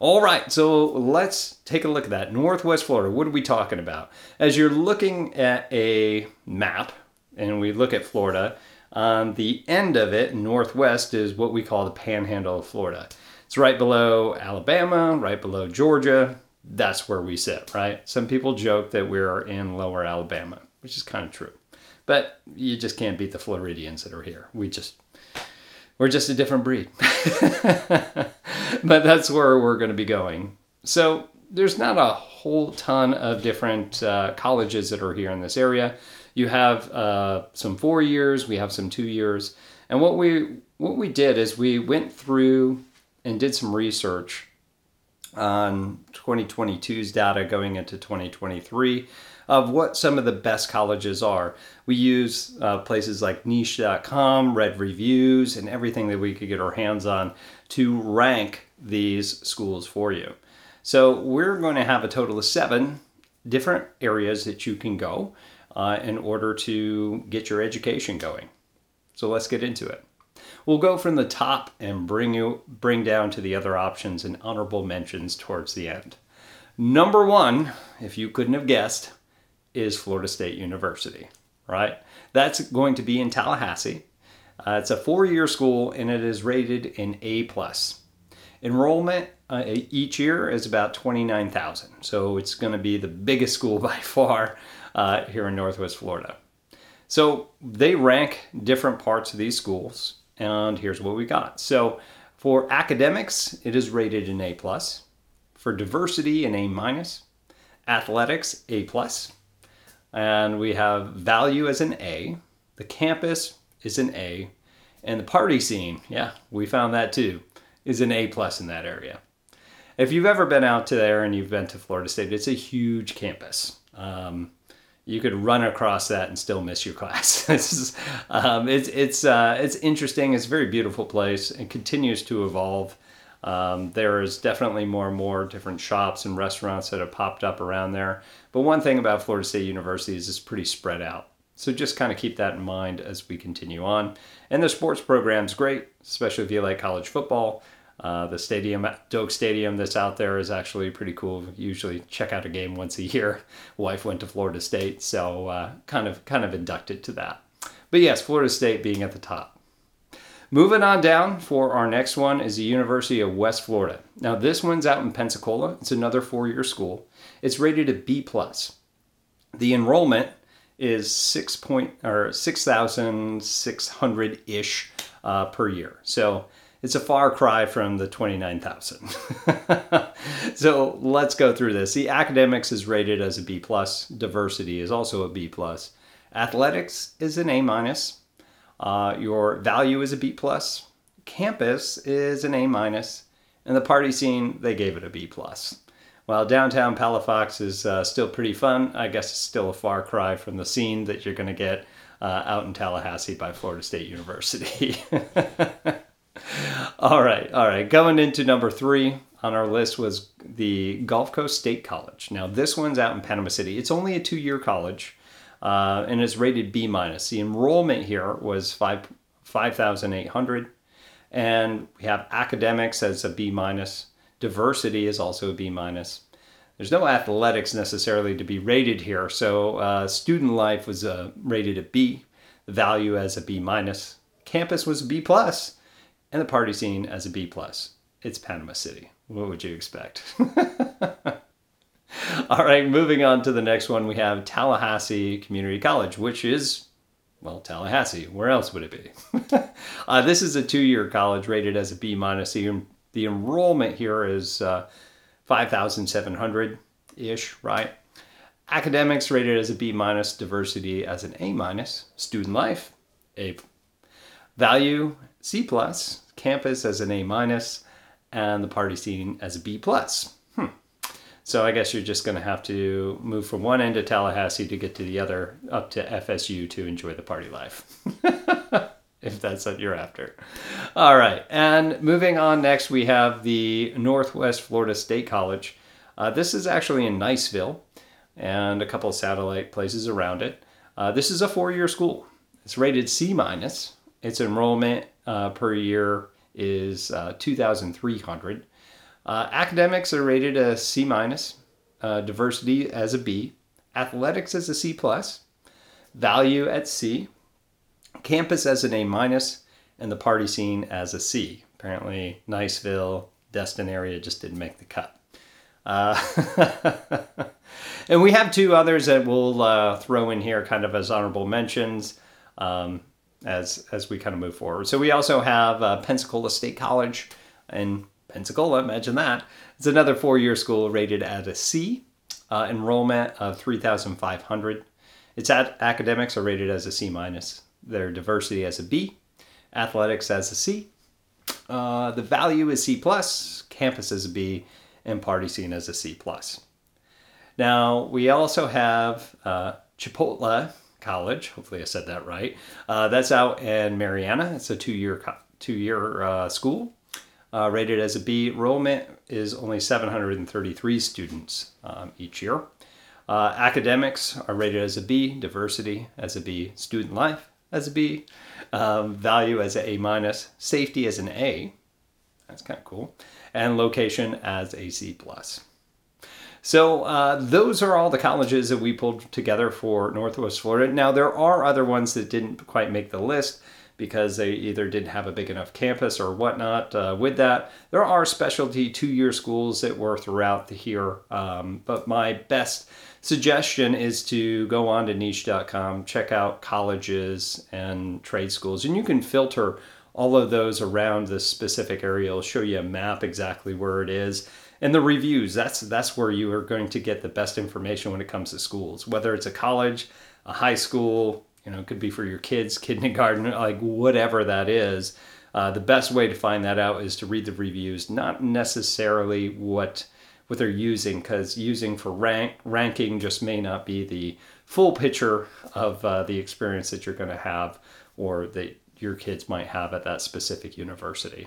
All right, so let's take a look at that. Northwest Florida, what are we talking about? As you're looking at a map, and we look at Florida, on the end of it, northwest, is what we call the panhandle of Florida. It's right below Alabama, right below Georgia. That's where we sit, right? Some people joke that we're in lower Alabama, which is kind of true. But you just can't beat the Floridians that are here. We just we're just a different breed. but that's where we're going to be going. So there's not a whole ton of different uh, colleges that are here in this area. You have uh, some four years, we have some two years, and what we what we did is we went through and did some research on 2022's data going into 2023 of what some of the best colleges are. We use uh, places like niche.com, Red Reviews, and everything that we could get our hands on to rank these schools for you. So we're going to have a total of seven different areas that you can go uh, in order to get your education going. So let's get into it. We'll go from the top and bring you bring down to the other options and honorable mentions towards the end. Number one, if you couldn't have guessed, is Florida State University, right? That's going to be in Tallahassee. Uh, it's a four-year school and it is rated an A plus. Enrollment uh, each year is about 29,000, so it's going to be the biggest school by far uh, here in Northwest Florida. So they rank different parts of these schools, and here's what we got. So for academics, it is rated an A plus. For diversity, an A minus. Athletics, A plus and we have value as an A. The campus is an A, and the party scene, yeah, we found that too, is an A plus in that area. If you've ever been out to there and you've been to Florida State, it's a huge campus. Um, you could run across that and still miss your class. it's um, it's it's, uh, it's interesting. It's a very beautiful place and continues to evolve. Um, there is definitely more and more different shops and restaurants that have popped up around there. But one thing about Florida State University is it's pretty spread out. So just kind of keep that in mind as we continue on. And the sports program is great, especially if you like college football. Uh, the stadium, Doak Stadium, that's out there is actually pretty cool. Usually check out a game once a year. Wife went to Florida State, so uh, kind of kind of inducted to that. But yes, Florida State being at the top. Moving on down for our next one is the University of West Florida. Now this one's out in Pensacola. It's another four-year school. It's rated a B plus. The enrollment is six point or six thousand six hundred ish uh, per year. So it's a far cry from the 29,000. so let's go through this. The academics is rated as a B plus. Diversity is also a B plus. Athletics is an A minus. Uh, your value is a B plus. Campus is an A minus. and the party scene they gave it a B plus. While downtown Palafox is uh, still pretty fun, I guess it's still a far cry from the scene that you're going to get uh, out in Tallahassee by Florida State University. all right, all right. Going into number three on our list was the Gulf Coast State College. Now, this one's out in Panama City. It's only a two year college uh, and it's rated B minus. The enrollment here was five five thousand eight hundred, and we have academics as a B minus. Diversity is also a B minus. There's no athletics necessarily to be rated here, so uh, student life was uh, rated a B. Value as a B minus. Campus was a B plus, and the party scene as a B plus. It's Panama City. What would you expect? All right, moving on to the next one, we have Tallahassee Community College, which is, well, Tallahassee. Where else would it be? uh, this is a two year college rated as a B minus. The, the enrollment here is uh, 5,700 ish, right? Academics rated as a B minus, diversity as an A minus, student life, A. Value, C plus, campus as an A minus, and the party scene as a B plus. So I guess you're just going to have to move from one end of Tallahassee to get to the other, up to FSU to enjoy the party life. if that's what you're after. All right, and moving on next, we have the Northwest Florida State College. Uh, this is actually in Niceville and a couple satellite places around it. Uh, this is a four year school. It's rated C minus. Its enrollment uh, per year is uh, 2,300. Uh, academics are rated a C minus, uh, diversity as a B, athletics as a C plus, value at C, campus as an A minus, and the party scene as a C. Apparently, Niceville, Destin area just didn't make the cut. Uh, and we have two others that we'll uh, throw in here kind of as honorable mentions um, as, as we kind of move forward. So we also have uh, Pensacola State College in Pensacola, imagine that. It's another four year school rated at a C, uh, enrollment of 3,500. Its at academics are rated as a C minus, their diversity as a B, athletics as a C. Uh, the value is C plus, campus as a B, and party scene as a C plus. Now we also have uh, Chipola College. Hopefully I said that right. Uh, that's out in Marianna. It's a two-year two-year uh, school. Uh, rated as a B. Enrollment is only 733 students um, each year. Uh, academics are rated as a B. Diversity as a B. Student life as a B. Um, value as an A minus. Safety as an A. That's kind of cool. And location as a C plus. So uh, those are all the colleges that we pulled together for Northwest Florida. Now there are other ones that didn't quite make the list because they either didn't have a big enough campus or whatnot. Uh, with that, there are specialty two-year schools that were throughout the here. Um, but my best suggestion is to go on to niche.com, check out colleges and trade schools, and you can filter all of those around this specific area. It'll show you a map exactly where it is and the reviews that's that's where you are going to get the best information when it comes to schools whether it's a college a high school you know it could be for your kids kindergarten like whatever that is. Uh, the best way to find that out is to read the reviews not necessarily what what they're using because using for rank ranking just may not be the full picture of uh, the experience that you're going to have or that your kids might have at that specific university